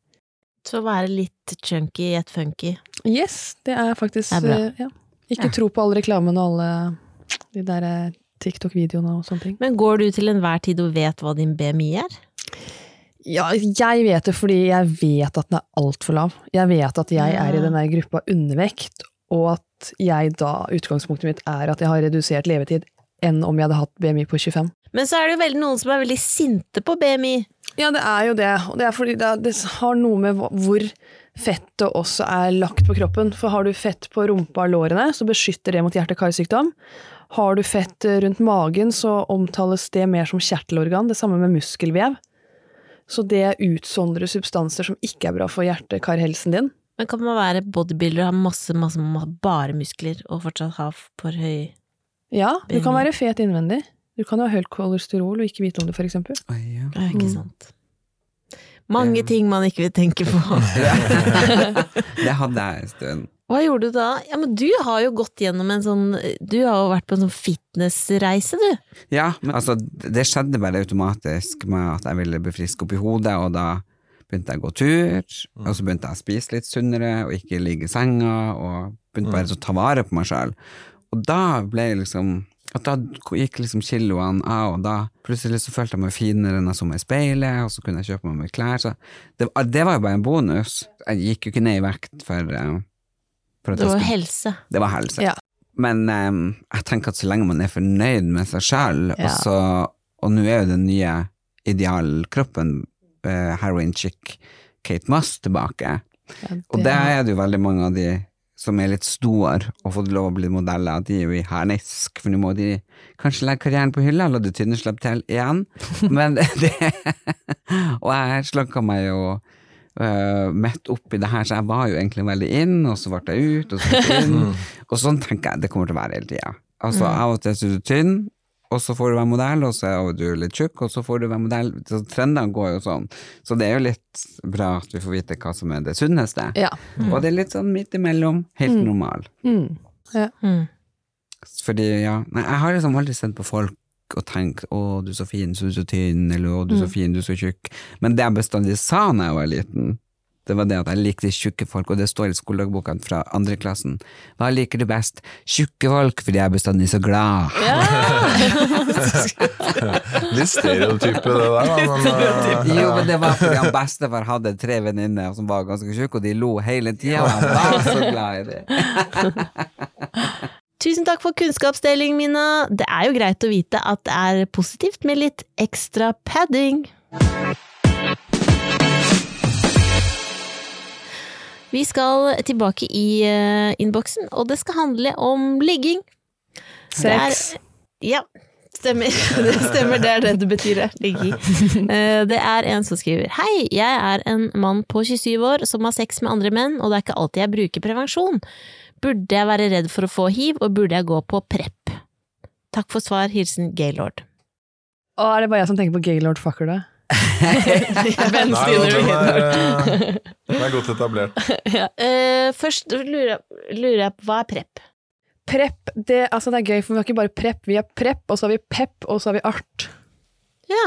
Speaker 1: Så å være litt chunky, et funky.
Speaker 2: Yes, det er faktisk
Speaker 1: Det er bra.
Speaker 2: eh, Ja. Ikke
Speaker 4: Ja.
Speaker 2: tro på all reklamen og alle de der eh, TikTok-videoene og sånne ting.
Speaker 1: Men går du til enhver tid og vet hva din BMI er?
Speaker 2: Ja, jeg vet det fordi jeg vet at den er altfor lav. Jeg vet at jeg er i denne gruppa undervekt, og at jeg da, utgangspunktet mitt er at jeg har redusert levetid enn om jeg hadde hatt BMI på 25.
Speaker 1: Men så er det jo veldig noen som er veldig sinte på BMI.
Speaker 2: Ja, det er jo det, og det er fordi det, er- det har noe med hvor fettet også er lagt på kroppen. For har du fett på rumpa og lårene, så beskytter det mot hjerte-karsykdom. Har du fett eh, rundt magen, så omtales det mer som kjertelorgan, det samme med muskelvev. Så det utsondrer substanser som ikke er bra for hjerte-karhelsen din.
Speaker 1: Men kan man være bodybuilder og ha masse, masse, masse bare muskler og fortsatt ha for høy
Speaker 2: Ja, du kan være fet innvendig. Du kan jo ha høyt kolesterol og ikke vite om det, eksempel.
Speaker 4: Oi, ja.
Speaker 1: Ja, ikke
Speaker 2: Mm.
Speaker 1: sant. Mange
Speaker 4: Ja.
Speaker 1: ting man ikke vil tenke på.
Speaker 4: Det hadde jeg en stund.
Speaker 1: Hva gjorde du da? Ja, men du har jo gått gjennom en sånn Du har jo vært på en sånn fitnessreise, du.
Speaker 4: Ja, men altså, det skjedde bare automatisk med at jeg ville bli frisk opp i hodet, og da begynte jeg å gå tur, og så begynte jeg å spise litt sunnere, og ikke ligge i senga, og begynte bare å ta vare på meg sjøl. Og da ble jeg liksom at da gikk liksom kiloene av, og da plutselig så følte jeg meg finere enn jeg så meg i speilet, og så kunne jeg kjøpe meg mer klær. Så det, var- det var jo bare en bonus. Jeg gikk jo ikke ned i vekt for, eh, for
Speaker 1: Det var
Speaker 4: skulle
Speaker 1: helse.
Speaker 4: det var helse.
Speaker 2: Ja.
Speaker 4: Men um, jeg tenker at så lenge man er fornøyd med seg sjøl,
Speaker 1: Ja.
Speaker 4: og, og nå er jo den nye idealkroppen uh, heroin chick Kate Moss tilbake.
Speaker 2: Ja,
Speaker 4: Og det er det jo veldig mange av de som er litt store og fått lov å bli modeller, de er jo i harnisk, for nå må de kanskje legge karrieren på hylla, la det tynne slippe til igjen. Men det Og jeg slanka meg jo uh, midt oppi det her, så jeg var jo egentlig veldig inn, og så ble jeg ut, og så ble jeg inn. og sånn tenker jeg det kommer til å være hele tida. Altså, av og til er du tynn, og så får du være modell, og så er du litt tjukk, og så får du være modell. Så trendene går jo sånn. Så det er jo litt bra at vi får vite hva som er det sunneste.
Speaker 2: Ja.
Speaker 4: Og det er litt sånn midt imellom, helt
Speaker 2: Mm.
Speaker 4: normal.
Speaker 2: Mm.
Speaker 1: Mm.
Speaker 4: Fordi, ja Nei, jeg har liksom aldri sett på folk og tenkt 'Å, du er så fin, så du er så tynn', eller 'Å, du er så
Speaker 2: Mm.
Speaker 4: fin, du er så tjukk'. Men det jeg bestandig sa da jeg var liten, det var det at jeg likte tjukke folk, og det står i skoledagbokene fra andre klassen. Hva liker du best? Tjukke folk, fordi jeg er bestandig så glad. Ja.
Speaker 3: Litt stereotype det der, da. Men, eh,
Speaker 4: Jo, men det var fordi han bestefar hadde tre venninner som var ganske tjukke, og de lo hele tida, og han var så glad i det.
Speaker 1: Tusen takk for kunnskapsdeling, Mina. Det er jo greit å vite at det er positivt med litt ekstra padding. Vi skal tilbake i uh, innboksen, og det skal handle om ligging. Det er-
Speaker 2: Sex.
Speaker 1: Ja, stemmer. Det stemmer, det er det det betyr, ligging. Eh, det er en som skriver Hei, jeg er en mann på 27 år som har sex med andre menn, og det er ikke alltid jeg bruker prevensjon. Burde jeg være redd for å få hiv, og burde jeg gå på prep? Takk for svar. Hilsen Gaylord.
Speaker 2: Å, er det bare jeg som tenker på Gaylord Fucker, da? Venn
Speaker 3: Nei,
Speaker 2: Stine
Speaker 3: den er, eh, den er godt etablert.
Speaker 1: Ja. Uh, først lurer jeg, lurer jeg på hva er prep?
Speaker 2: Prep, det, altså det er gøy, for vi har ikke bare prep, vi har prep, og så har vi pep, og så har vi art.
Speaker 1: Ja,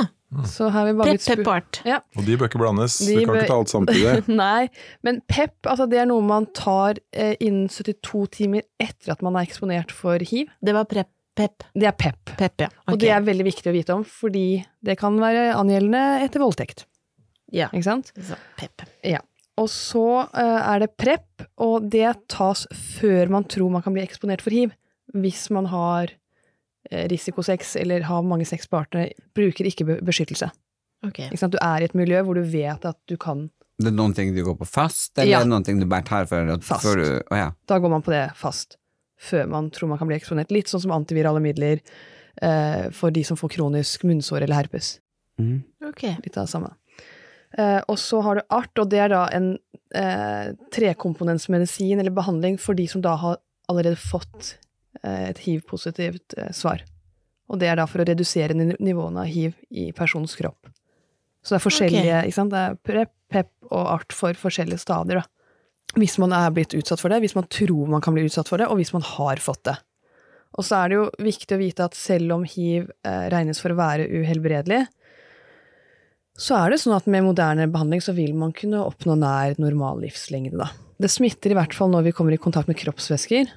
Speaker 2: Så har vi bare
Speaker 1: prep, pep og art.
Speaker 2: Ja.
Speaker 3: Og de bør ikke blandes.
Speaker 2: De
Speaker 3: Vi kan
Speaker 2: bør-
Speaker 3: ikke ta alt samtidig.
Speaker 2: Nei, men pep, altså det er noe man tar eh, innen 72 timer etter at man er eksponert for hiv.
Speaker 1: Det var prep, pep,
Speaker 2: Det er pep.
Speaker 1: pep, ja.
Speaker 2: Og det er veldig viktig å vite om, fordi det kan være angjeldende etter voldtekt.
Speaker 1: ja.
Speaker 2: Ikke sant?
Speaker 1: Så, pep.
Speaker 2: Og så eh, er det prep, og det tas før man tror man kan bli eksponert for hiv. Hvis man har eh, risikosex eller har mange sexpartnere, bruker ikke beskyttelse.
Speaker 1: Okay.
Speaker 2: Ikke sant? Du er i et miljø hvor du vet at du kan
Speaker 4: Det er noen ting du går på fast, eller
Speaker 2: Ja.
Speaker 4: noen ting du bare tar for
Speaker 2: Fast.
Speaker 4: før du Å ja.
Speaker 2: Da går man på det fast. Før man tror man kan bli eksponert. Litt sånn som antivirale midler eh, for de som får kronisk munnsår eller herpes.
Speaker 4: Mm.
Speaker 1: Okay.
Speaker 2: Litt av det samme. Eh, og så har du ART, og det er da en eh, trekomponentsmedisin eller behandling for de som da har allerede fått eh, et hiv-positivt eh, svar. Og det er da for å redusere nivåene av hiv i personens kropp. Så det er forskjellige, ikke sant? Det er PREP, PEP og ART for forskjellige stadier, da. Hvis man er blitt utsatt for det, hvis man tror man kan bli utsatt for det, og hvis man har fått det. Og så er det jo viktig å vite at selv om hiv eh, regnes for å være uhelbredelig, så er det sånn at med moderne behandling så vil man kunne oppnå nær normal livslengde, da. Det smitter i hvert fall når vi kommer i kontakt med kroppsvæsker.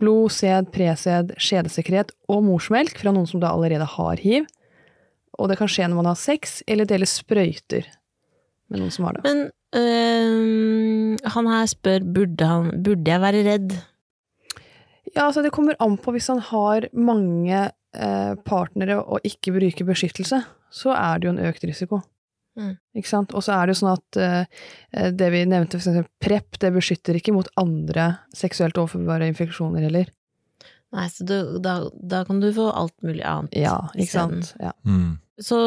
Speaker 2: Blod, sæd, presæd, skjedesekret og morsmelk fra noen som da allerede har hiv. Og det kan skje når man har sex, eller deler sprøyter med noen som har det.
Speaker 1: Men øhm, han her spør burde, han, burde jeg være redd.
Speaker 2: Ja, altså det kommer an på hvis han har mange eh, partnere og ikke bruker beskyttelse, så er det jo en økt risiko.
Speaker 1: Mm.
Speaker 2: Ikke sant? Og så er det jo sånn at eh, det vi nevnte, for eksempel PREP, det beskytter ikke mot andre seksuelt overførbare infeksjoner heller.
Speaker 1: Nei, så du, da, da kan du få alt mulig annet.
Speaker 2: Ja, ikke sant? Ja.
Speaker 3: Mm.
Speaker 1: Så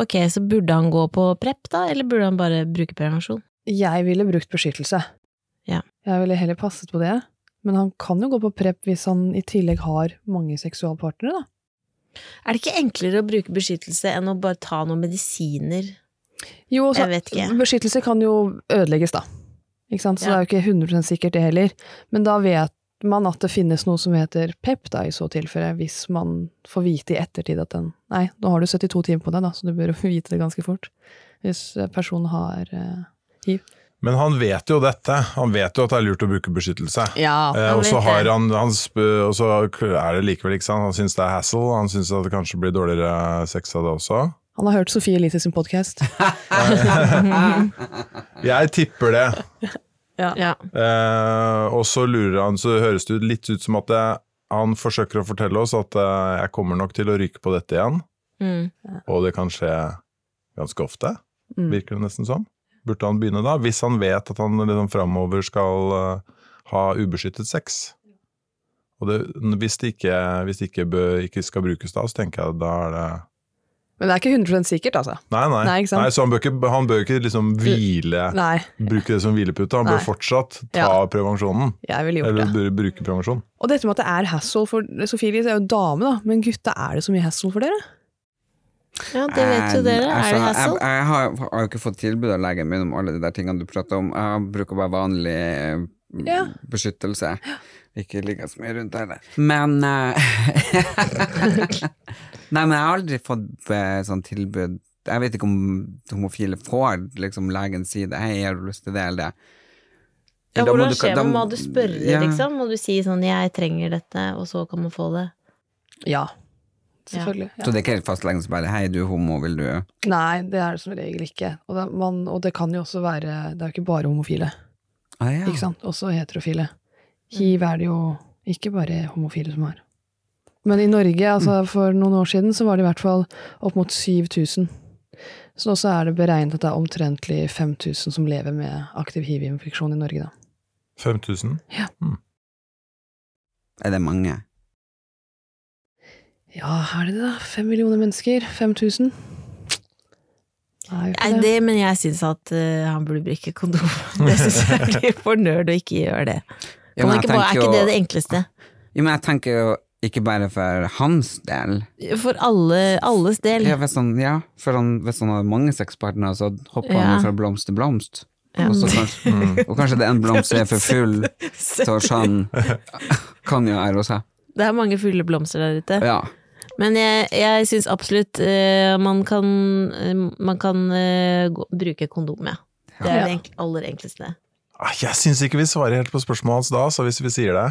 Speaker 1: ok, så burde han gå på prep da, eller burde han bare bruke prevensjon?
Speaker 2: Jeg ville brukt beskyttelse.
Speaker 1: Ja.
Speaker 2: Jeg ville heller passet på det. Men han kan jo gå på PREP hvis han i tillegg har mange seksualpartnere, da.
Speaker 1: Er det ikke enklere å bruke beskyttelse enn å bare ta noen medisiner?
Speaker 2: Jo, så,
Speaker 1: Jeg vet ikke.
Speaker 2: beskyttelse kan jo ødelegges, da. Ikke sant? Så
Speaker 1: Ja.
Speaker 2: det er jo ikke 100 sikkert, det heller. Men da vet man at det finnes noe som heter PEP, da, i så tilfelle, hvis man får vite i ettertid at den Nei, nå har du 72 timer på deg, da, så du bør jo vite det ganske fort. Hvis eh, personen har eh,
Speaker 3: Men han vet jo dette. Han vet jo at det er lurt å bruke beskyttelse.
Speaker 2: Ja.
Speaker 3: Eh, og så har han, han sp og så er det likevel ikke sant. Han syns det er hassle. Han syns at det kanskje blir dårligere sex av det også.
Speaker 2: Han har hørt Sofie Elise sin podkast.
Speaker 3: Jeg tipper det.
Speaker 1: Ja.
Speaker 3: Eh, og så lurer han, så høres det ut litt ut som at jeg, han forsøker å fortelle oss at eh, jeg kommer nok til å ryke på dette igjen.
Speaker 1: Mm.
Speaker 3: Og det kan skje ganske ofte,
Speaker 2: Mm.
Speaker 3: virker det nesten som. Burde han begynne da, hvis han vet at han liksom framover skal uh, ha ubeskyttet sex? Og det, hvis det ikke, hvis det ikke, bør, ikke skal brukes da, så tenker jeg da er det
Speaker 2: Men det er ikke 100 sikkert, altså.
Speaker 3: Nei, nei.
Speaker 2: Nei, nei
Speaker 3: så han bør ikke, han bør ikke liksom hvile,
Speaker 2: Nei,
Speaker 3: bruke det som hvilepute. Han
Speaker 2: Nei.
Speaker 3: bør fortsatt ta
Speaker 2: Ja.
Speaker 3: prevensjonen.
Speaker 2: jeg ville gjort
Speaker 3: Eller
Speaker 2: det.
Speaker 3: bruke prevensjon.
Speaker 2: Og dette med at det er hassle for Sofie Elise er jo dame, da, men gutta, er det så mye hassle for dere?
Speaker 1: ja, det vet jo dere. Er det
Speaker 4: Altså,
Speaker 1: hassle?
Speaker 4: Jeg, jeg har, har jo ikke fått tilbud av legen min om alle de der tingene du prater om. Jeg bruker bare vanlig eh,
Speaker 2: Ja.
Speaker 4: beskyttelse. Ikke ligge så mye rundt heller. Men eh, Nei, men jeg har aldri fått eh, sånn tilbud Jeg vet ikke om homofile får liksom legen si det. Hei, har du lyst til det eller det?
Speaker 1: Ja,
Speaker 4: Da
Speaker 1: hvordan skjer det? Må du spørre,
Speaker 4: Ja.
Speaker 1: liksom? Må du si sånn 'jeg trenger dette', og så kan man få det?
Speaker 2: Ja. Selvfølgelig.
Speaker 4: Så det er ikke helt fastlegen som bare Hei, du er homo, vil du
Speaker 2: Nei, det er det som regel ikke. Og det, man, og det kan jo også være Det er jo ikke bare homofile,
Speaker 4: ah, ja.
Speaker 2: ikke sant? Også heterofile. Hiv er det jo ikke bare homofile som har. Men i Norge, altså for noen år siden, så var det i hvert fall opp mot 7000. Så også er det beregnet at det er omtrentlig 5000 som lever med aktiv hiv-infeksjon i Norge, da.
Speaker 3: 5000?
Speaker 4: Er det mange?
Speaker 2: Ja, er det det, da? Fem millioner mennesker? 5000? Det er jo
Speaker 1: Nei,
Speaker 2: det.
Speaker 1: det, men jeg syns at uh, han burde bruke kondom. Det syns jeg er litt for nerd å ikke gjøre det.
Speaker 4: Ja,
Speaker 1: Kan man ikke bare, er ikke det det enkleste?
Speaker 4: Jo, men jeg tenker jo Ikke bare for hans del.
Speaker 1: For alle, alles del.
Speaker 4: Ja, hvis han, ja, for han, hvis han har mange sexpartnere, så hopper han
Speaker 1: Ja.
Speaker 4: han fra blomst til blomst.
Speaker 1: Ja.
Speaker 4: Og, så kanskje, og kanskje det er en blomst som er for full, så han kan jo ære seg.
Speaker 1: Det er mange fulle blomster der ute.
Speaker 4: Ja.
Speaker 1: Men jeg, jeg syns absolutt uh, man kan, uh, man kan uh, gå, bruke kondom, ja. Det er
Speaker 2: Ja.
Speaker 1: det enk aller enkleste.
Speaker 3: Ah, Jeg syns ikke vi svarer helt på spørsmålet hans da, så hvis vi sier det.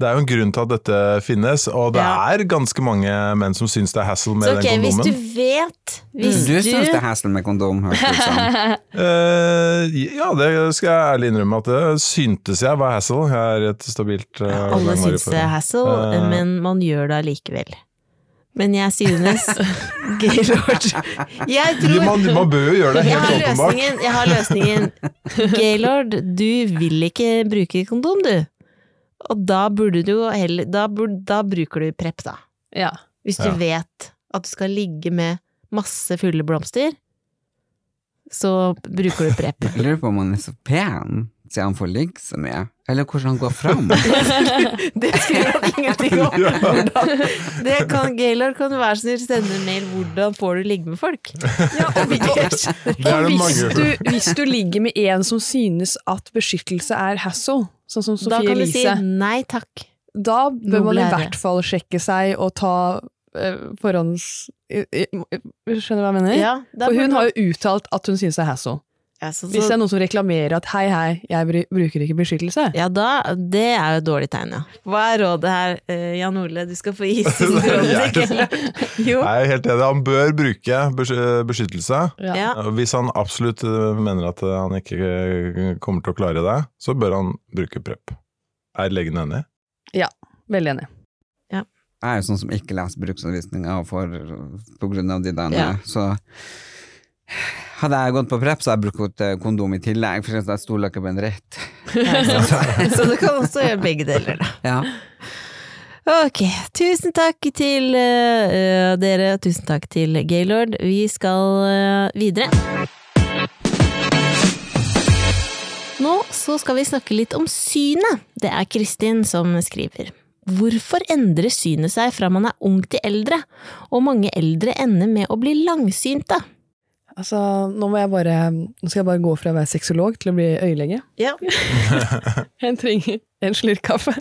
Speaker 3: Det er jo en grunn til at dette finnes, og det
Speaker 1: Ja.
Speaker 3: er ganske mange menn som syns det er hassle med
Speaker 1: Så ok,
Speaker 3: den
Speaker 1: hvis du vet Hvis
Speaker 4: Du
Speaker 1: du,
Speaker 4: syns det er hassle med kondom, hørtes det ut som.
Speaker 3: Eh, ja, det skal jeg ærlig innrømme at det syntes jeg var hassle. Jeg er et stabilt uh,
Speaker 1: Alle syns det er hassle,
Speaker 3: uh,
Speaker 1: men man gjør det allikevel. Men jeg synes Gaylord Jeg tror
Speaker 3: man, man bør jo gjøre det helt
Speaker 1: har
Speaker 3: åpenbart.
Speaker 1: Jeg har løsningen. Gaylord, du vil ikke bruke kondom, du. Og da burde du jo heller da, burde, da bruker du Prep, da.
Speaker 2: Ja.
Speaker 1: Hvis du
Speaker 3: Ja.
Speaker 1: vet at du skal ligge med masse fulle blomster, så bruker du Prep.
Speaker 4: Jeg lurer på om han er så pen, siden han får ligge så mye. Eller hvordan han går fram.
Speaker 1: Det skriver han ingenting om. Det kan Gaylord kan du være så snill sende en mail 'Hvordan får du ligge med folk'?
Speaker 2: Ja, og,
Speaker 3: er
Speaker 2: og hvis, du, hvis du ligger med en som synes at beskyttelse er hassle, sånn som
Speaker 1: Da
Speaker 2: Sofie
Speaker 1: kan du si 'nei takk'.
Speaker 2: da bør man i hvert fall sjekke seg og ta uh, forhånds... Skjønner du hva jeg mener?
Speaker 1: Ja,
Speaker 2: For hun har jo uttalt at hun synes det er hassle.
Speaker 1: Ja, så,
Speaker 2: Hvis det er noen som reklamerer at hei, hei, jeg bruker ikke beskyttelse.
Speaker 1: ja, da Det er jo et dårlig tegn, ja. Hva er rådet her, uh, Jan Ole? Du skal få gi råd Gaylord. Jo.
Speaker 3: Jeg er helt enig. Han bør bruke beskyttelse.
Speaker 2: Ja.
Speaker 1: Ja.
Speaker 3: Hvis han absolutt eh, mener at eh, han ikke kommer til å klare det, så bør han bruke prep. Er legen enig?
Speaker 2: Ja, Veldig enig.
Speaker 4: Jeg er jo sånn som ikke leser bruksanvisninga på grunn av de der,
Speaker 1: Ja.
Speaker 4: så hadde jeg gått på prep, så hadde jeg brukt eh, kondom i tillegg, for jeg stoler ikke på en rett.
Speaker 1: Så du kan også gjøre begge deler, da.
Speaker 4: Ja.
Speaker 1: Ok, tusen takk til uh, dere, tusen takk til Gaylord. Vi skal uh, videre. Nå så skal vi snakke litt om synet. Det er Kristin som skriver. Hvorfor endrer synet seg fra man er ung til eldre, og mange eldre ender med å bli langsynte?
Speaker 2: Altså, nå må jeg bare Nå skal jeg bare gå fra å være sexolog til å bli øyelege.
Speaker 1: Ja.
Speaker 2: Jeg trenger en slurk kaffe.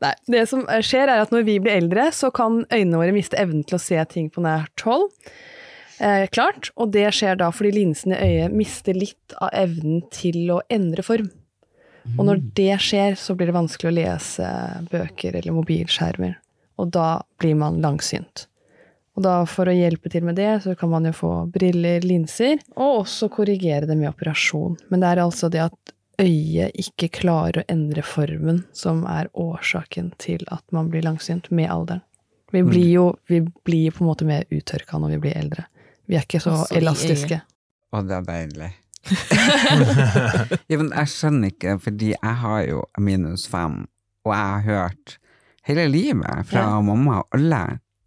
Speaker 2: Nei, det som skjer er at når vi blir eldre, så kan øynene våre miste evnen til å se ting på nært hold. Eh, klart, og det skjer da fordi linsen i øyet mister litt av evnen til å endre form. Og når det skjer, så blir det vanskelig å lese bøker eller mobilskjermer. Og da blir man langsynt. Og da for å hjelpe til med det, så kan man jo få briller, linser, og også korrigere det med operasjon. Men det er altså det at øyet ikke klarer å endre formen som er årsaken til at man blir langsynt med alderen. Vi blir jo vi blir på en måte mer uttørka når vi blir eldre. Vi er ikke så
Speaker 1: Også
Speaker 2: elastiske.
Speaker 4: Å, det er deilig. ja, men jeg skjønner ikke, fordi jeg har jo minus fem, og jeg har hørt hele livet fra
Speaker 2: Ja.
Speaker 4: mamma og alle.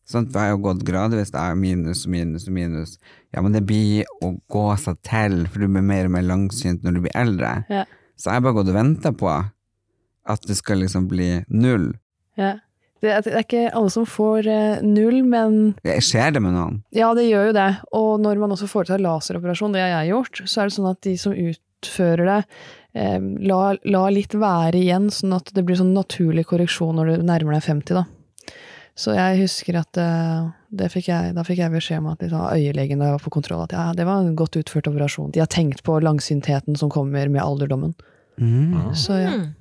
Speaker 4: At har jo gått gradvis, det er minus minus minus. Ja, men det blir å gå seg til, for du blir mer og mer langsynt når du blir eldre.
Speaker 2: Ja.
Speaker 4: Så jeg har bare gått og venta på at det skal liksom bli null.
Speaker 2: Ja. Det, er, det er ikke alle som får eh, null, men
Speaker 4: det Skjer det med noen?
Speaker 2: Ja, det gjør jo det. Og når man også foretar laseroperasjon, det har jeg gjort, så er det sånn at de som utfører det, eh, la, la litt være igjen, sånn at det blir sånn naturlig korreksjon når du nærmer deg 50, da. Så jeg husker at eh, det fikk jeg, da fikk jeg beskjed om at liksom, øyelegen da jeg var på kontroll, at ja, det var en godt utført operasjon. De har tenkt på langsyntheten som kommer med alderdommen. Så ja.
Speaker 1: Mm.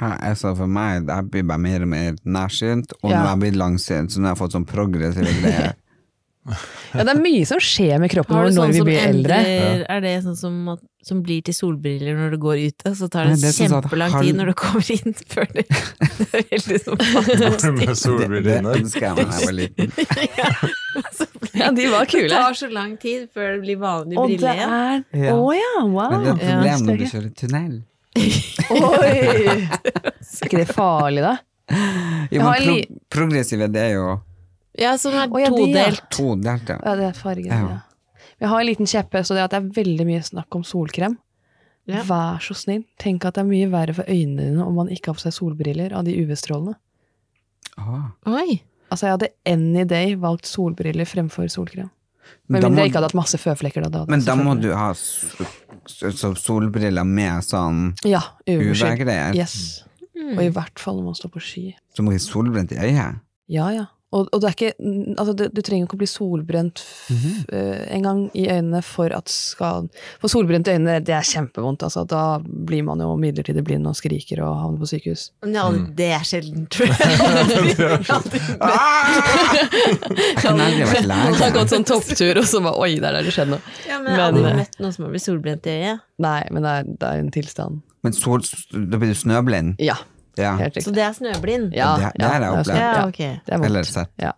Speaker 4: Ja, altså for meg, jeg blir bare mer og mer nærsynt, og
Speaker 2: Ja.
Speaker 4: nå har jeg blitt langsynt, så nå har jeg fått sånn progressive greier.
Speaker 2: Ja, det er mye som skjer med kroppen vår
Speaker 1: du sånn
Speaker 2: når vi blir eldre.
Speaker 1: endrer Er det sånn som, at- som blir til solbriller når du går ute, så tar det,
Speaker 4: Nei, det sånn
Speaker 1: kjempelang
Speaker 4: halv-
Speaker 1: tid når du kommer inn før det Det er veldig sånn
Speaker 3: du med
Speaker 1: fantastisk.
Speaker 4: Det, det
Speaker 3: solbriller
Speaker 4: ønsker jeg da jeg var liten.
Speaker 1: Så
Speaker 2: Ja, de var
Speaker 1: Det tar så lang tid før det blir vanlig brille igjen.
Speaker 2: er
Speaker 4: Ja.
Speaker 2: Oh, ja, wow!
Speaker 4: Men det er et problem når du kjører tunnel.
Speaker 2: Oi! Er ikke det farlig, da?
Speaker 4: Jo, men pro progressive, det er jo
Speaker 1: Ja, som er
Speaker 2: ja, de, ja.
Speaker 1: todelt.
Speaker 4: todelt, ja.
Speaker 2: Ja, det er fargen,
Speaker 4: Ja.
Speaker 2: ja. Jeg har en liten kjepphest, og det er at det er veldig mye snakk om solkrem.
Speaker 1: Ja.
Speaker 2: Vær så snill, tenk at det er mye verre for øynene dine om man ikke har på seg solbriller av de UV-strålene.
Speaker 4: Ah.
Speaker 1: Oi.
Speaker 2: Altså, jeg hadde any day valgt solbriller fremfor solkrem.
Speaker 4: Men
Speaker 2: mindre jeg ikke hadde hatt masse føflekker. Da, da,
Speaker 4: Men da må du ha solbriller med sånn
Speaker 2: Ja.
Speaker 4: UV-greier.
Speaker 2: Yes.
Speaker 1: Mm.
Speaker 2: Og i hvert fall når man står på ski.
Speaker 4: Så må de solbrent i øyet.
Speaker 2: Ja, ja. Og, og det er ikke, mm, altså det, du trenger ikke å bli solbrent f,
Speaker 4: Mhm.
Speaker 2: eh, en gang i øynene for at skal For solbrent i øynene, det er kjempevondt. Altså, da blir man jo midlertidig blind og skriker og havner på sykehus.
Speaker 1: Ja,
Speaker 3: Mm.
Speaker 1: det er sjelden, tror jeg.
Speaker 4: Vært
Speaker 2: Man har gått sånn topptur, og så bare oi, der er det skjedd noe.
Speaker 1: Ja, men jeg har
Speaker 2: du
Speaker 1: aldri
Speaker 2: eh,
Speaker 1: møtt noen som har blitt solbrent i øyet.
Speaker 2: Nei, men det er, det er en tilstand.
Speaker 4: Men sol, da blir du snøblind.
Speaker 2: Ja,
Speaker 4: Ja.
Speaker 1: Så det er snøblind?
Speaker 2: Ja,
Speaker 4: Det- det har jeg
Speaker 2: er
Speaker 4: opplevd.
Speaker 1: Ja,
Speaker 2: Ja, det er.
Speaker 4: Eller sett.
Speaker 2: Ja.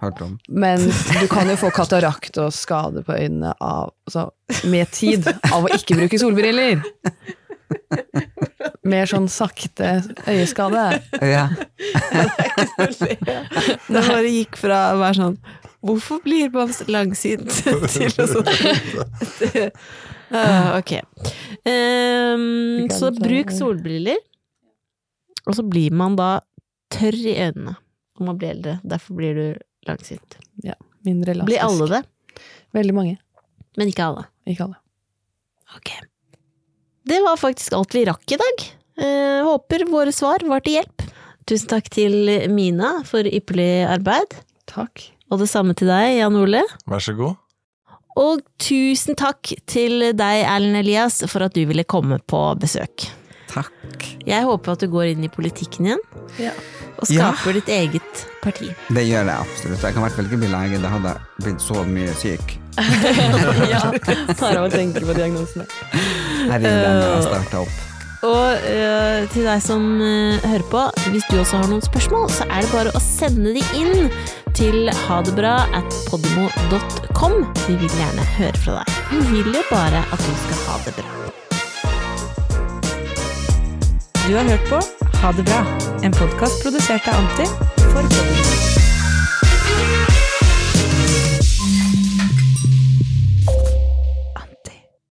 Speaker 4: Hørt om.
Speaker 2: Men du kan jo få katarakt og skade på øynene av, altså, med tid av å ikke bruke solbriller. Mer sånn sakte øyeskade.
Speaker 4: Ja.
Speaker 1: Det bare gikk fra å være sånn Hvorfor blir man så langsint til å sånn Ah, Ok.
Speaker 2: Um,
Speaker 1: så bruk solbriller, og så blir man da tørr i øynene når man blir eldre. Derfor blir du langsint.
Speaker 2: Ja, Mindre elastisk.
Speaker 1: Blir alle det?
Speaker 2: Veldig mange.
Speaker 1: Men ikke alle.
Speaker 2: Ikke alle.
Speaker 1: Ok. Det var faktisk alt vi rakk i dag. Eh, håper våre svar var til hjelp. Tusen takk til Mina for ypperlig arbeid.
Speaker 2: Takk.
Speaker 1: Og det samme til deg, Jan Ole.
Speaker 3: Vær så god.
Speaker 1: Og tusen takk til deg, Erlend Elias, for at du ville komme på besøk.
Speaker 4: Takk.
Speaker 1: Jeg håper at du går inn i politikken igjen,
Speaker 2: Ja.
Speaker 1: og
Speaker 4: Ja.
Speaker 1: skaper ditt eget parti.
Speaker 4: Det gjør jeg absolutt. Jeg kan i hvert fall ikke bli lege. Da hadde jeg blitt så mye syk.
Speaker 2: ja. Tar av og tenker på diagnosene.
Speaker 4: er den har jeg starta opp.
Speaker 1: Og eh, til deg som eh, hører på, hvis du også har noen spørsmål, så er det bare å sende de inn til hadebra at podmo.com. Vi vil gjerne høre fra deg. Vi vil jo bare at du skal ha det bra.
Speaker 5: Du har hørt på Ha det bra, en podkast produsert av Anti for Podimo.